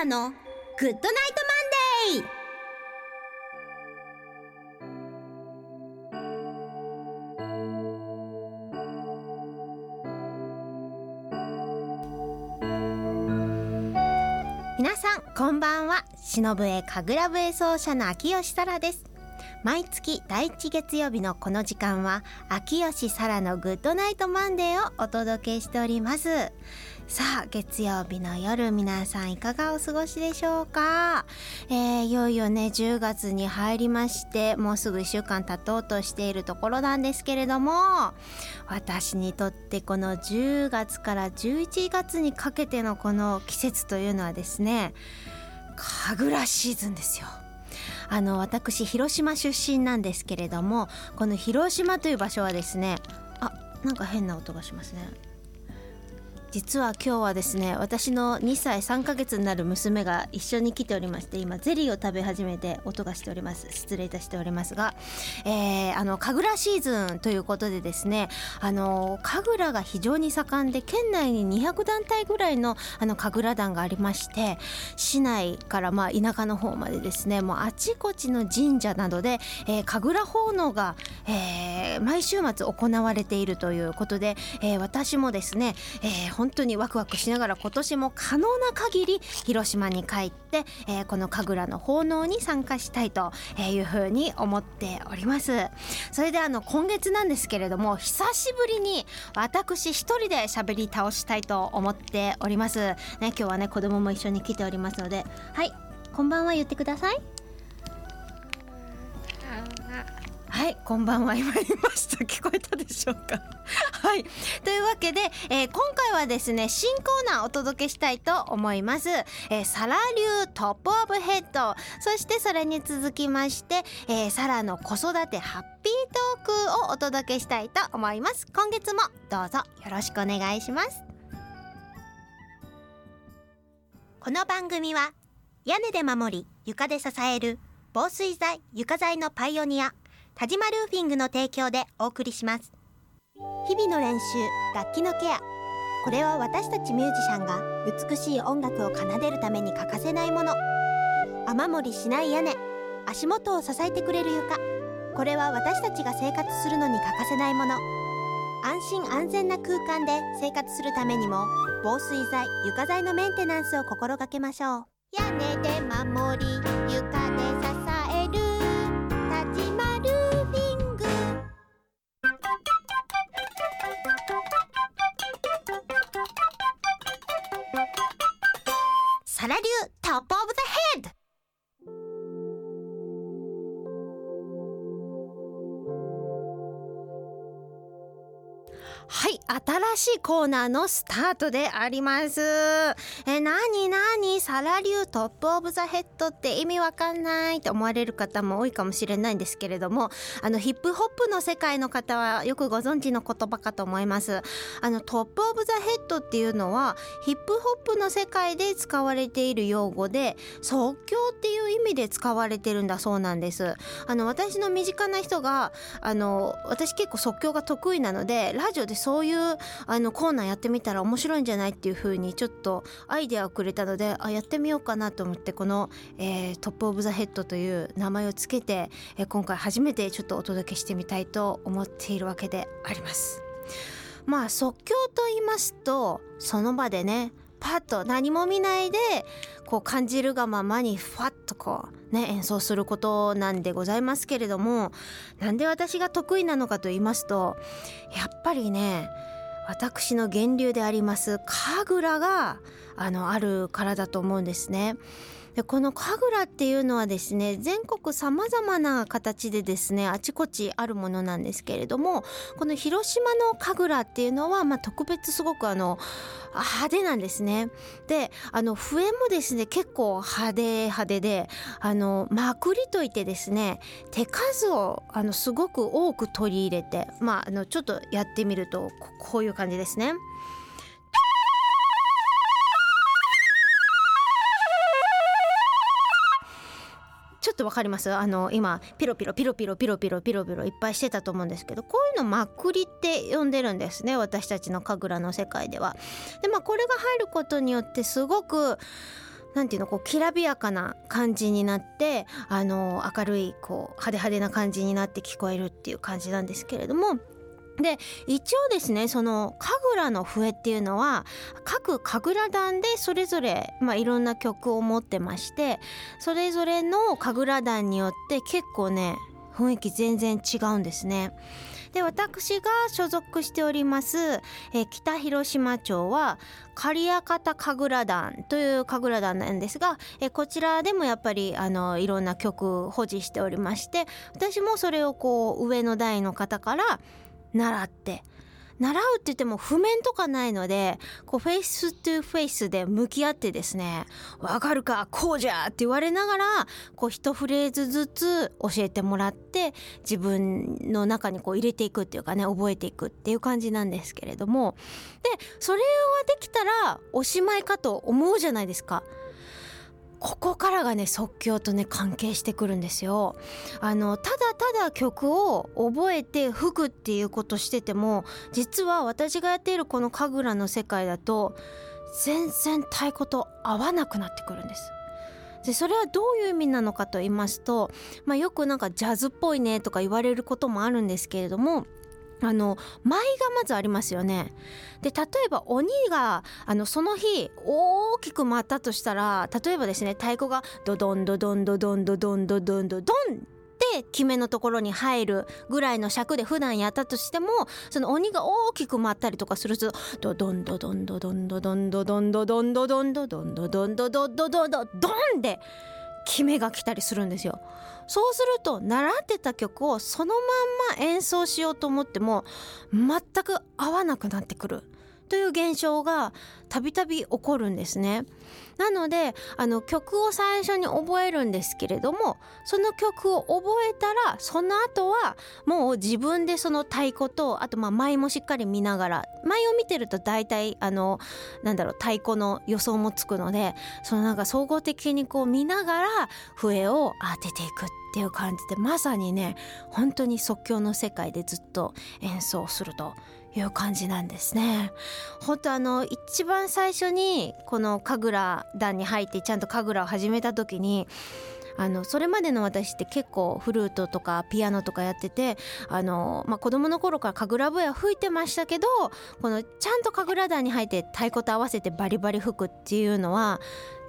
ラの Good Night Monday。皆さんこんばんは。篠笛神楽笛奏者の秋吉沙羅です。毎月第一月曜日のこの時間は秋吉沙羅の Good Night Monday をお届けしております。さあ月曜日の夜皆さんいかがお過ごしでしょうか、えー、いよいよね10月に入りましてもうすぐ1週間経とうとしているところなんですけれども私にとってこの10月から11月にかけてのこの季節というのはですね神楽シーズンですよ。あの私広島出身なんですけれどもこの広島という場所はですねあなんか変な音がしますね。実は今日はですね私の2歳3ヶ月になる娘が一緒に来ておりまして今ゼリーを食べ始めて音がしております。失礼いたしておりますが、えー、あの神楽シーズンということでですねあの神楽が非常に盛んで県内に200団体ぐらいのあの神楽団がありまして市内からまあ田舎の方までですねもうあちこちの神社などで、えー、神楽奉納が、えー、毎週末行われているということで、えー、私もですね、えー本当にワクワクしながら今年も可能な限り広島に帰って、えー、この神楽の奉納に参加したいというふうに思っております。それであの今月なんですけれども久しぶりに私一人で喋り倒したいと思っております。ね今日はね子供も一緒に来ておりますのではいこんばんは言ってください。はいこんばんは今言いました。聞こえたでしょうか？はい。というわけで、えー、今回はですね新コーナーをお届けしたいと思います、えー、サラ流トップオブヘッド。そしてそれに続きまして、えー、サラの子育てハッピートークをお届けしたいと思います。今月もどうぞよろしくお願いします。この番組は屋根で守り床で支える防水材床材のパイオニア。田島ルーフィングの提供でお送りします。日々の練習楽器のケア。これは私たちミュージシャンが美しい音楽を奏でるために欠かせないもの。雨漏りしない屋根。足元を支えてくれる床。これは私たちが生活するのに欠かせないもの。安心安全な空間で生活するためにも防水材床材のメンテナンスを心がけましょう。屋根で守りしいコーナーのスタートであります。えなになに沙羅流 top of the head って意味わかんないと思われる方も多いかもしれないんですけれどもあのヒップホップの世界の方はよくご存知の言葉かと思います。あの top of the head っていうのはヒップホップの世界で使われている用語で即興っていう意味で使われてるんだそうなんです。あの私の身近な人があの私結構即興が得意なのでラジオでそういうあのコーナーやってみたら面白いんじゃないっていう風にちょっとアイデアをくれたのであやってみようかなと思ってこの、えー、 top of the head という名前をつけて、えー、今回初めてちょっとお届けしてみたいと思っているわけであります。まあ即興と言いますとその場でねパッと何も見ないでこう感じるがままにファッとこうね演奏することなんでございますけれどもなんで私が得意なのかと言いますとやっぱりね私の源流であります神楽があのあるからだと思うんですね。でこの神楽っていうのはですね全国さまざまな形でですねあちこちあるものなんですけれどもこの広島の神楽っていうのは、まあ、特別すごくあの派手なんですね。であの笛もですね結構派手派手であのまくりといてですね手数をあのすごく多く取り入れて、まあ、あのちょっとやってみるとこういう感じですね。ちょっとわかります？あの今ピロピロピロピロピロピロピロピロいっぱいしてたと思うんですけどこういうのまくりって呼んでるんですね私たちの神楽の世界では。でまあこれが入ることによってすごくなんていうのこうきらびやかな感じになってあの明るいこう派手派手な感じになって聞こえるっていう感じなんですけれどもで一応ですねその神楽の笛っていうのは各神楽団でそれぞれ、まあ、いろんな曲を持ってましてそれぞれの神楽団によって結構ね雰囲気全然違うんですね。で私が所属しております、え北広島町は苅屋形神楽団という神楽団なんですが、えこちらでもやっぱりあのいろんな曲保持しておりまして私もそれをこう上の代の方から習って習うって言っても譜面とかないのでこう face to face で向き合ってですね「わかるかこうじゃ!」って言われながらこう一フレーズずつ教えてもらって自分の中にこう入れていくっていうかね覚えていくっていう感じなんですけれどもでそれができたらおしまいかと思うじゃないですか。ここからがね即興とね関係してくるんですよ。あのただただ曲を覚えて吹くっていうことしてても実は私がやっているこの神楽の世界だと全然太鼓と合わなくなってくるんです。でそれはどういう意味なのかと言いますと、まあ、よくなんかジャズっぽいねとか言われることもあるんですけれどもあの舞がまずありますよね。で例えば鬼があのその日大きく舞ったとしたら例えばですね太鼓がドドンドドンドドンドドンドドンドドンって決めのところに入るぐらいの尺で普段やったとしてもその鬼が大きく舞ったりとかするとドドンドドンドドンドドンドドンドドンドドンドドンドドンドドンドドンドドンで決めが来たりするんですよ。そうすると習ってた曲をそのまんま演奏しようと思っても全く合わなくなってくるという現象がたびたび起こるんですね。なのであの曲を最初に覚えるんですけれどもその曲を覚えたらその後はもう自分でその太鼓とあとまあ舞もしっかり見ながら舞を見てると大体あのなんだろう太鼓の予想もつくのでそのなんか総合的にこう見ながら笛を当てていくっていう感じでまさにね本当に即興の世界でずっと演奏するという感じなんですね。本当あの一番最初にこの神楽団に入ってちゃんと神楽を始めた時にあのそれまでの私って結構フルートとかピアノとかやっててあの、まあ、子供の頃から神楽笛は吹いてましたけどこのちゃんと神楽団に入って太鼓と合わせてバリバリ吹くっていうのは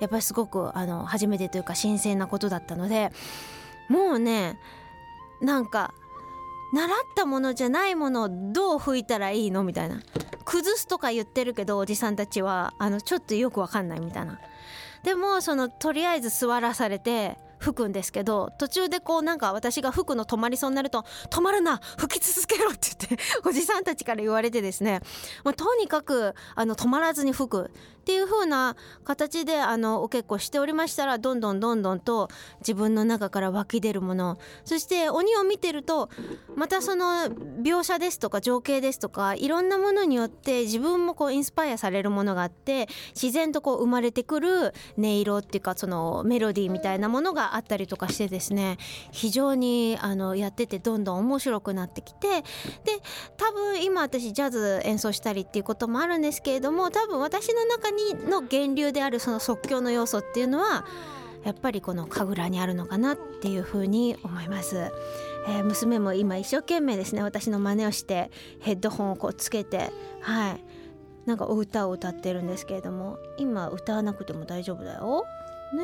やっぱりすごくあの初めてというか新鮮なことだったのでもうねなんか習ったものじゃないものをどう吹いたらいいのみたいな。崩すとか言ってるけどおじさんたちはあのちょっとよくわかんないみたいな。でもそのとりあえず座らされて吹くんですけど途中でこうなんか私が吹くの止まりそうになると「止まるな吹き続けろ」って言っておじさんたちから言われてですね、まあ、とにかくあの止まらずに吹く。っていう風な形であのお結構しておりましたらどんどんどんどんと自分の中から湧き出るもの。そして鬼を見てるとまたその描写ですとか情景ですとかいろんなものによって自分もこうインスパイアされるものがあって自然とこう生まれてくる音色っていうかそのメロディーみたいなものがあったりとかしてですね非常にあのやっててどんどん面白くなってきてで多分今私ジャズ演奏したりっていうこともあるんですけれども多分私の中にの源流であるその即興の要素っていうのはやっぱりこの神楽にあるのかなっていうふうに思います。えー、娘も今一生懸命ですね私の真似をしてヘッドホンをこうつけてはいなんかお歌を歌ってるんですけれども今歌わなくても大丈夫だよ。ね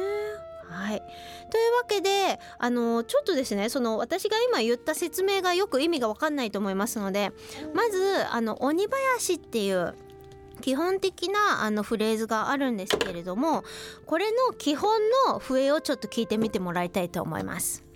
はい、というわけであのちょっとですねその私が今言った説明がよく意味が分かんないと思いますのでまずあの鬼林っていう基本的なあのフレーズがあるんですけれどもこれの基本の笛をちょっと聞いてみてもらいたいと思います。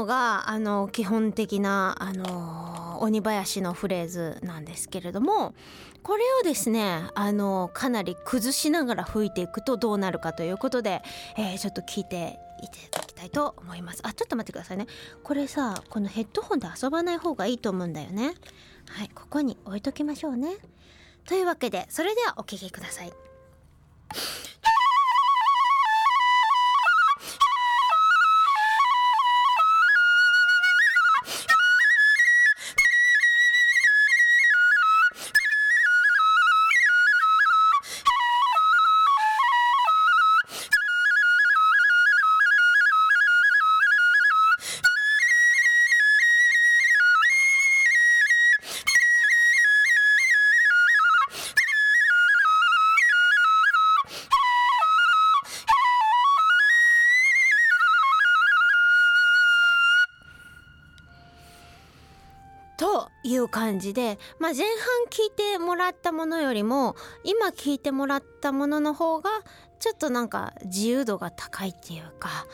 のがあの基本的なあの鬼林のフレーズなんですけれどもこれをですねあのかなり崩しながら吹いていくとどうなるかということで、えー、ちょっと聞いていただきたいと思います。あちょっと待ってくださいね。これさこのヘッドホンで遊ばない方がいいと思うんだよね。はいここに置いときましょうね。というわけでそれではお聴きください。感じで、まあ、前半聞いてもらったものよりも今聞いてもらったものの方がちょっとなんか自由度が高いっていうか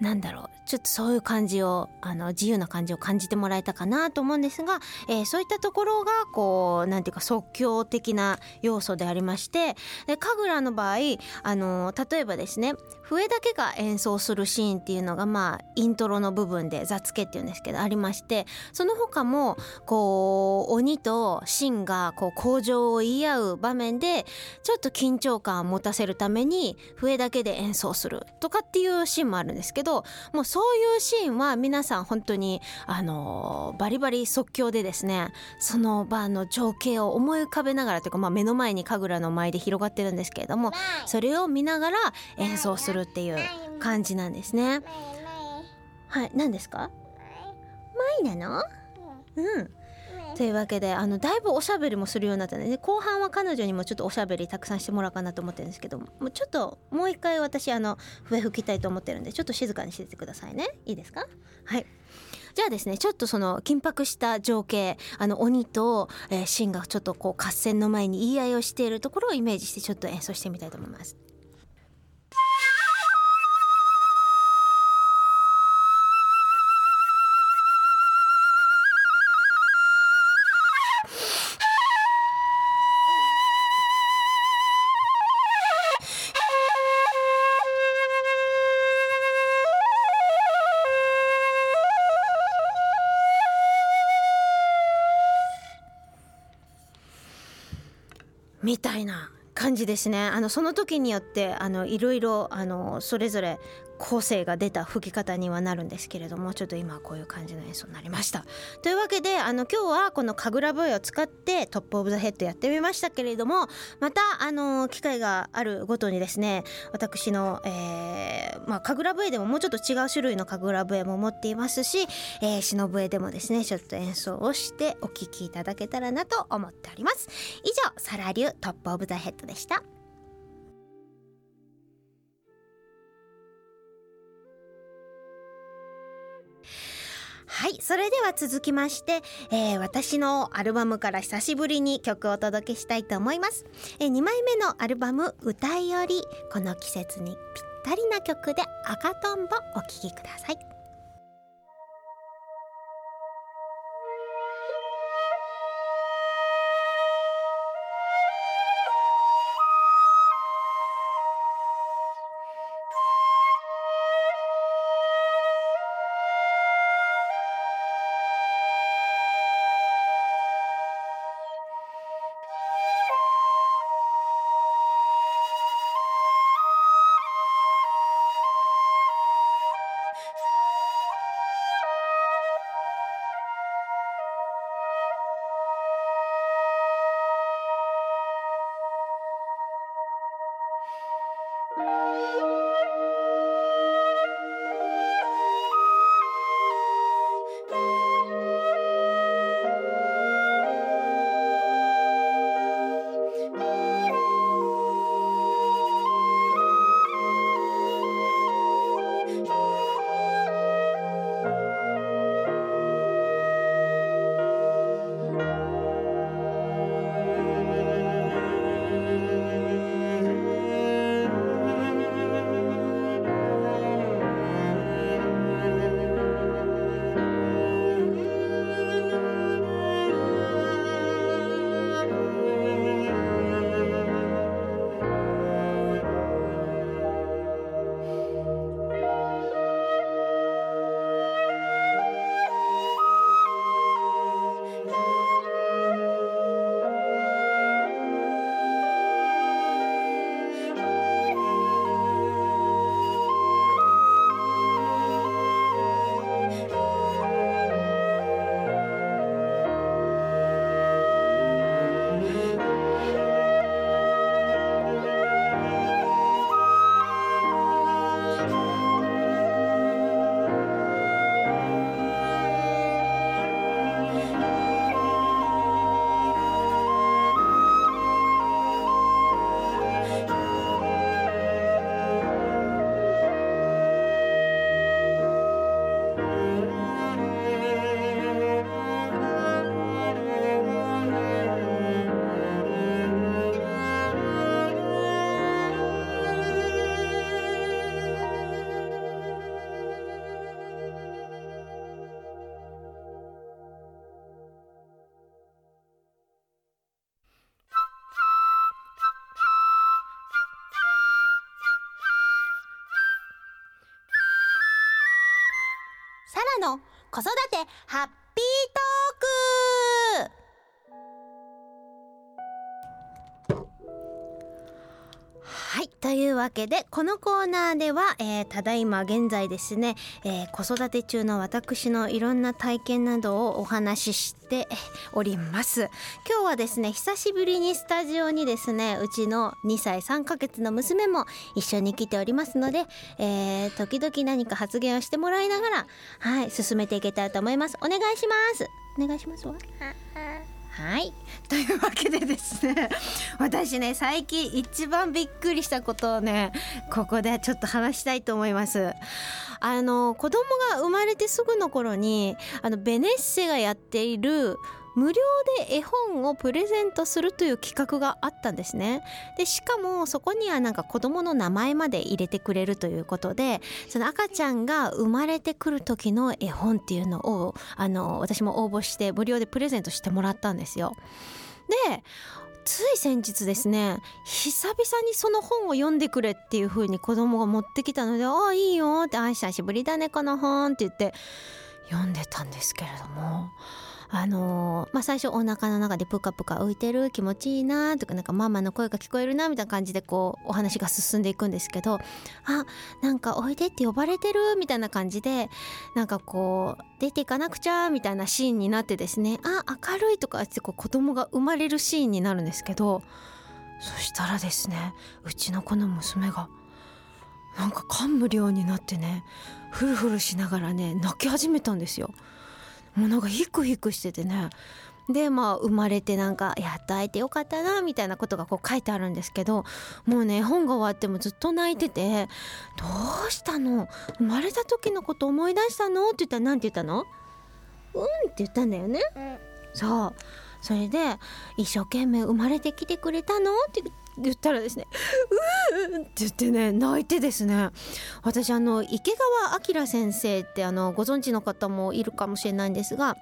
なんだろう。ちょっとそういう感じをあの自由な感じを感じてもらえたかなと思うんですが、えー、そういったところがこうなんていうか即興的な要素でありましてで神楽の場合あの例えばですね笛だけが演奏するシーンっていうのがまあイントロの部分で座付けっていうんですけどありましてその他もこう鬼と神がこう向上を言い合う場面でちょっと緊張感を持たせるために笛だけで演奏するとかっていうシーンもあるんですけどもうそういうシーンは皆さん本当にあのバリバリ即興でですねその場の情景を思い浮かべながらというか、まあ、目の前に神楽の舞で広がってるんですけれどもそれを見ながら演奏するっていう感じなんですね。はい何ですか？舞なの？うんというわけであのだいぶおしゃべりもするようになったので、ね、後半は彼女にもちょっとおしゃべりたくさんしてもらおうかなと思ってるんですけどもうちょっともう一回私あの笛吹きたいと思ってるんでちょっと静かにしててくださいね。いいですか？はい。じゃあですねちょっとその緊迫した情景あの鬼と、えー、シンがちょっとこう合戦の前に言い合いをしているところをイメージしてちょっと演奏してみたいと思います。な感じですね。あのその時によってあのいろいろあのそれぞれ個性が出た吹き方にはなるんですけれどもちょっと今はこういう感じの演奏になりました。というわけであの今日はこの神楽笛を使って top of the head やってみましたけれどもまたあの機会があるごとにですね私の、えー、まあ、神楽笛でももうちょっと違う種類の神楽笛も持っていますし、えー、篠笛でもですねちょっと演奏をしてお聴きいただけたらなと思っております。以上沙羅流 top of the head でした。はいそれでは続きまして、えー、私のアルバムから久しぶりに曲をお届けしたいと思います、えー、2枚目のアルバム「歌いより」この季節にぴったりな曲で「赤とんぼ」お聴きください。Música サラの子育てハッわけでこのコーナーでは、えー、ただいま現在ですね、えー、子育て中の私のいろんな体験などをお話ししております。今日はですね久しぶりにスタジオにですねうちの2歳3ヶ月の娘も一緒に来ておりますので、えー、時々何か発言をしてもらいながらはい進めていけたらと思います。お願いします。お願い。しますわはい。というわけでですね 私ね最近一番びっくりしたことをねここでちょっと話したいと思います。あの子供が生まれてすぐの頃にあのベネッセがやっている無料で絵本をプレゼントするという企画があったんですね。でしかもそこにはなんか子供の名前まで入れてくれるということでその赤ちゃんが生まれてくる時の絵本っていうのをあの私も応募して無料でプレゼントしてもらったんですよ。でつい先日ですね久々にその本を読んでくれっていう風に子供が持ってきたので「ああいいよ」って「あ久しぶりだねこの本」って言って読んでたんですけれどもあのー、まあ、最初お腹の中でプカプカ浮いてる気持ちいいなとかなんかママの声が聞こえるなみたいな感じでこうお話が進んでいくんですけどあなんかおいでって呼ばれてるみたいな感じでなんかこう出ていかなくちゃみたいなシーンになってですねあ明るいとかってこう子供が生まれるシーンになるんですけどそしたらですねうちの子の娘がなんか感無量になってねフルフルしながらね泣き始めたんですよ。もうなんかヒクヒクしててね。でまあ生まれてなんかやっと会えてよかったなみたいなことがこう書いてあるんですけどもうね本が終わってもずっと泣いてて「どうしたの？生まれた時のこと思い出したの?」って言ったら何て言ったの？うんって言ったんだよね。うん、そうそれで「一生懸命生まれてきてくれたの?」って言ったらですね「うーん」って言ってね泣いてですね私あの池川明先生ってあのご存知の方もいるかもしれないんですが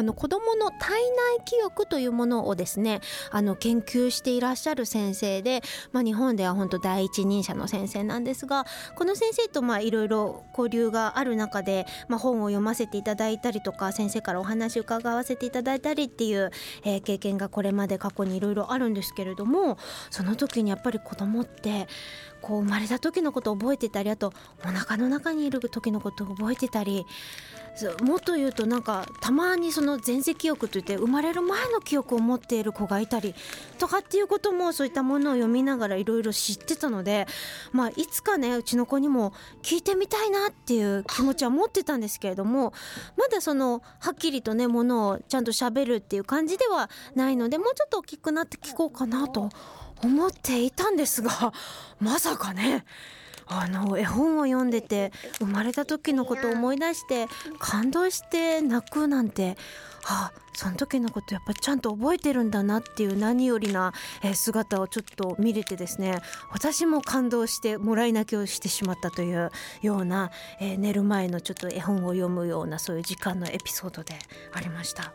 あの子どもの体内記憶というものをですねあの研究していらっしゃる先生で、まあ、日本では本当第一人者の先生なんですがこの先生といろいろ交流がある中で、まあ、本を読ませていただいたりとか先生からお話を伺わせていただいたりっていう、えー、経験がこれまで過去にいろいろあるんですけれどもその時にやっぱり子どもってこう生まれた時のことを覚えてたりあとお腹の中にいる時のことを覚えてたりもっと言うとなんかたまにその前世記憶といって生まれる前の記憶を持っている子がいたりとかっていうこともそういったものを読みながらいろいろ知ってたのでまあいつかねうちの子にも聞いてみたいなっていう気持ちは持ってたんですけれどもまだそのはっきりとねものをちゃんと喋るっていう感じではないのでもうちょっと大きくなって聞こうかなと思っていたんですがまさかねあの絵本を読んでて生まれた時のことを思い出して感動して泣くなんてあその時のことやっぱちゃんと覚えてるんだなっていう何よりな、姿をちょっと見れてですね私も感動してもらい泣きをしてしまったというような、えー、寝る前のちょっと絵本を読むようなそういう時間のエピソードでありました。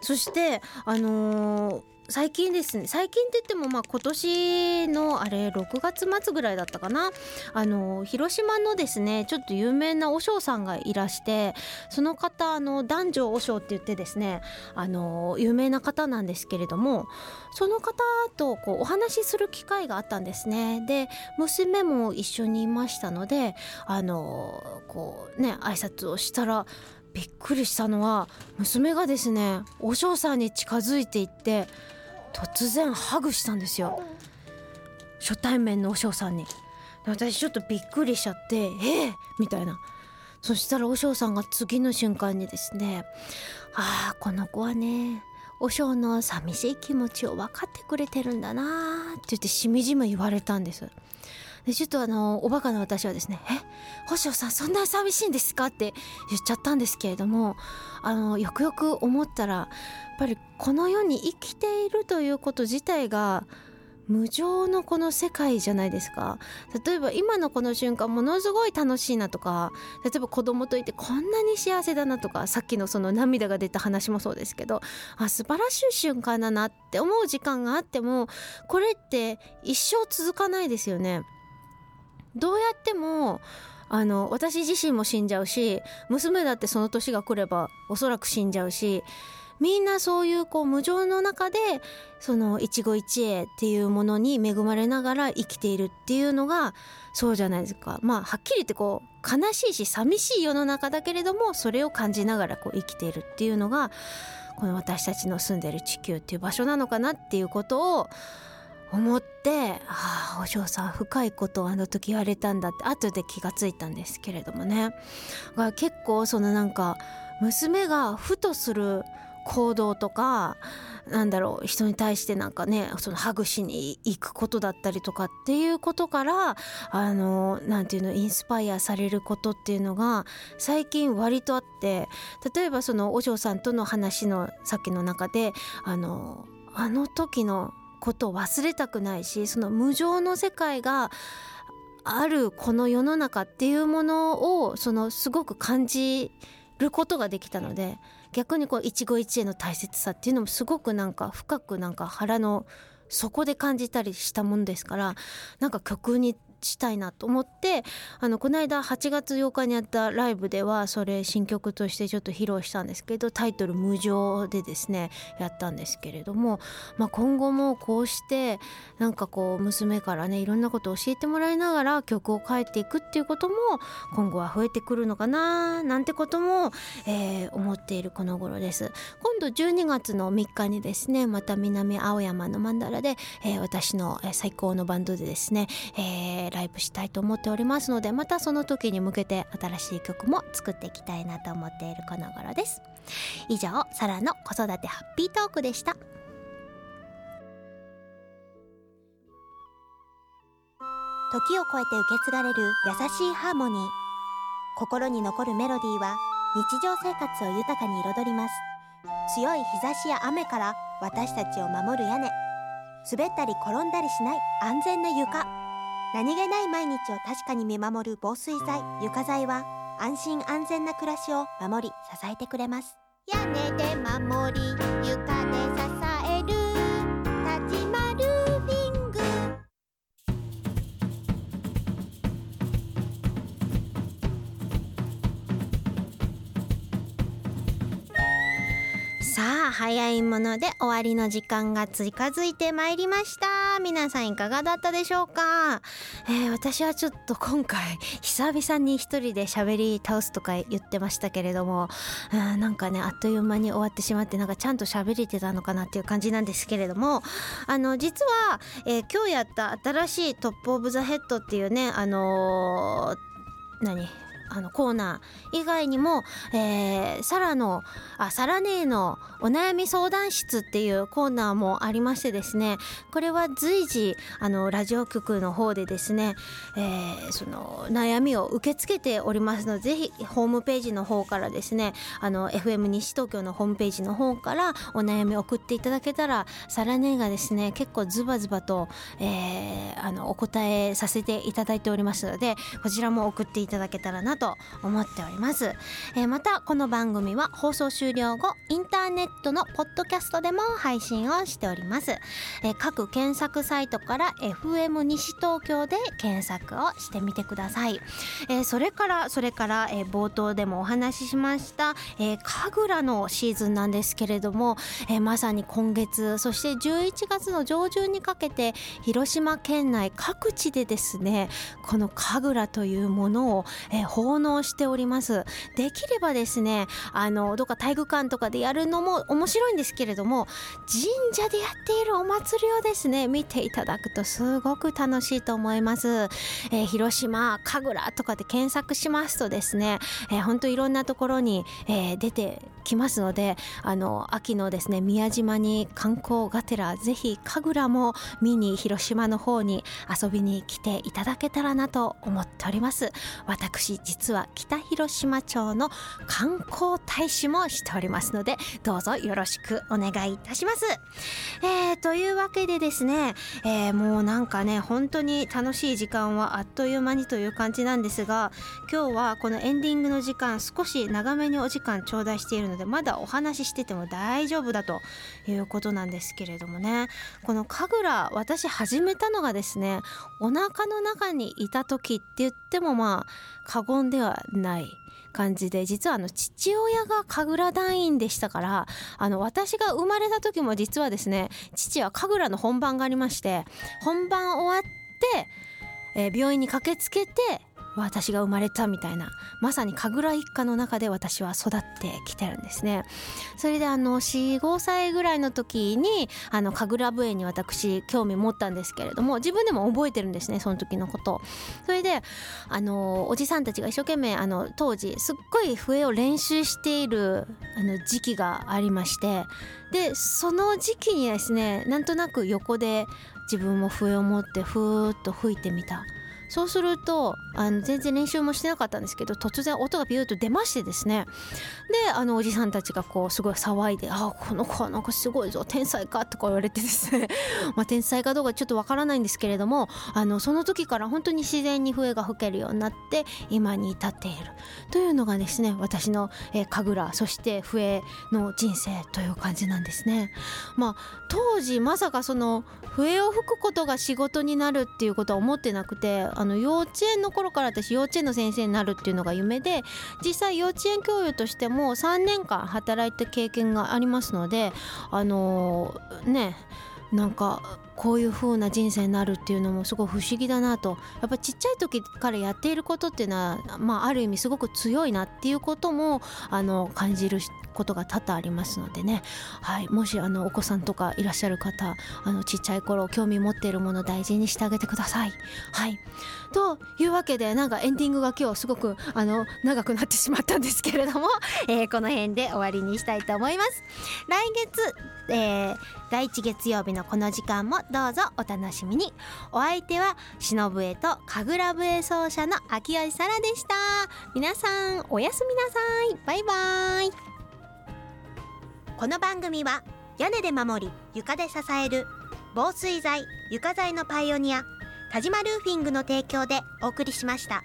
そしてあのー最近ですね最近って言ってもまあ今年のあれ6月末ぐらいだったかな。あの広島のですねちょっと有名な和尚さんがいらしてその方あの男女和尚って言ってですねあの有名な方なんですけれどもその方とこうお話しする機会があったんですね。で娘も一緒にいましたのであのこうね挨拶をしたらびっくりしたのは娘がですね和尚さんに近づいていって突然ハグしたんですよ。初対面の和尚さんに。私ちょっとびっくりしちゃって「えー、みたいな。そしたら和尚さんが次の瞬間にですね「ああこの子はね和尚の寂しい気持ちを分かってくれてるんだな」って言ってしみじみ言われたんです。でちょっとあのおバカな私はですね「え？保証さんそんなに寂しいんですか?」って言っちゃったんですけれどもあのよくよく思ったらやっぱりこの世に生きているということ自体が無常のこの世界じゃないですか例えば今のこの瞬間ものすごい楽しいなとか例えば子供といてこんなに幸せだなとかさっきのその涙が出た話もそうですけどあ素晴らしい瞬間だなって思う時間があってもこれって一生続かないですよね。どうやってもあの私自身も死んじゃうし娘だってその年が来ればおそらく死んじゃうしみんなそういうこう無常の中でその一期一会っていうものに恵まれながら生きているっていうのがそうじゃないですか。まあはっきり言ってこう悲しいし寂しい世の中だけれどもそれを感じながらこう生きているっていうのがこの私たちの住んでる地球っていう場所なのかなっていうことを思ってああお嬢さん深いことをあの時言われたんだって後で気がついたんですけれどもね。が結構そのなんか娘がふとする行動とかなんだろう人に対してなんかねそのハグしに行くことだったりとかっていうことからあのなんていうのインスパイアされることっていうのが最近割とあって例えばそのお嬢さんとの話のさっきの中であのあの時のことを忘れたくないしその無常の世界があるこの世の中っていうものをそのすごく感じることができたので逆にこう一期一会の大切さっていうのもすごくなんか深くなんか腹の底で感じたりしたもんですからなんか曲にしたいなと思ってあのこの間8月8日にやったライブではそれ新曲としてちょっと披露したんですけどタイトル「無常」でですねやったんですけれども、まあ、今後もこうしてなんかこう娘からねいろんなことを教えてもらいながら曲を書いていくっていうことも今後は増えてくるのかななんてことも、えー、思っているこの頃です。今度12月の3日にですねまた南青山のマンダラで、えー、私の最高のバンドでですね、えーライブしたいと思っておりますのでまたその時に向けて新しい曲も作っていきたいなと思っているこの頃です。以上サラの子育てハッピートークでした。時を超えて受け継がれる優しいハーモニー。心に残るメロディーは日常生活を豊かに彩ります。強い日差しや雨から私たちを守る屋根。滑ったり転んだりしない安全な床。何気ない毎日を確かに見守る防水剤床材は安心安全な暮らしを守り支えてくれます。屋根で守り床で支える立ちまルービング。さあ早いもので終わりの時間が近づいてまいりました。皆さんいかがだったでしょうか、えー、私はちょっと今回久々に一人で喋り倒すとか言ってましたけれどもなんかねあっという間に終わってしまってなんかちゃんと喋れてたのかなっていう感じなんですけれどもあの実は、えー、今日やった新しい Top of the Head っていうねあのー、何？あのコーナー以外にも、えー、サラのあサラネーのお悩み相談室っていうコーナーもありましてですねこれは随時あのラジオ局の方でですね、えー、その悩みを受け付けておりますのでぜひホームページの方からですねあの FM 西東京のホームページの方からお悩み送っていただけたらサラネーがですね結構ズバズバと、えー、あのお答えさせていただいておりますのでこちらも送っていただけたらなと思っております、えー、またこの番組は放送終了後インターネットのポッドキャストでも配信をしております、えー、各検索サイトから FM 西東京で検索をしてみてください、えー、それからそれから、え冒頭でもお話ししました、え神楽のシーズンなんですけれども、えまさに今月そして11月の上旬にかけて広島県内各地でですねこの神楽というものを、え奉奉納しております。できればですねあのどっか体育館とかでやるのも面白いんですけれども神社でやっているお祭りをですね見ていただくとすごく楽しいと思います、えー、広島神楽とかで検索しますとですね、えー、本当いろんなところに、えー、出てきますのであの秋のですね宮島に観光がてらぜひ神楽も見に広島の方に遊びに来ていただけたらなと思っております。私実は北広島町の観光大使もしておりますのでどうぞよろしくお願いいたします。えー、というわけでですね、えー、もうなんかね本当に楽しい時間はあっという間にという感じなんですが今日はこのエンディングの時間少し長めにお時間頂戴しているのでまだお話ししてても大丈夫だということなんですけれどもねこの神楽私始めたのがですねお腹の中にいた時って言ってもまあ過言ではない感じで実はあの父親が神楽団員でしたからあの私が生まれた時も実はですね父は神楽の本番がありまして本番終わって、えー、病院に駆けつけて私が生まれたみたいなまさに神楽一家の中で私は育ってきてるんですね。それであの45歳ぐらいの時にあの神楽笛に私興味持ったんですけれども自分でも覚えてるんですねその時のこと。それであのおじさんたちが一生懸命あの当時すっごい笛を練習しているあの時期がありましてでその時期にですねなんとなく横で自分も笛を持ってふーっと吹いてみた。そうするとあの全然練習もしてなかったんですけど突然音がビューッと出ましてですね。であのおじさんたちがこうすごい騒いで「あこの子はなんかすごいぞ天才か」とか言われてですね。まあ天才かどうかちょっとわからないんですけれどもあのその時から本当に自然に笛が吹けるようになって今に至っている。というのがですね私の、えー、神楽そして笛の人生という感じなんですね。まあ当時まさかその笛を吹くことが仕事になるっていうことは思ってなくてあの幼稚園の頃から私幼稚園の先生になるっていうのが夢で実際幼稚園教諭としても3年間働いた経験がありますのであのー、ねなんかこういう風な人生になるっていうのもすごい不思議だなとやっぱちっちゃい時からやっていることっていうのは、まあ、ある意味すごく強いなっていうこともあの感じることが多々ありますのでね、はい、もしあのお子さんとかいらっしゃる方あのちっちゃい頃興味持っているもの大事にしてあげてください。はいというわけでなんかエンディングが今日すごくあの長くなってしまったんですけれども、えー、この辺で終わりにしたいと思います。来月、えー、第1月曜日のこの時間もどうぞお楽しみに。お相手は忍笛と神楽笛奏者の秋吉沙羅でした。皆さんおやすみなさい。バイバイ。この番組は屋根で守り床で支える防水材床材のパイオニア田島ルーフィングの提供でお送りしました。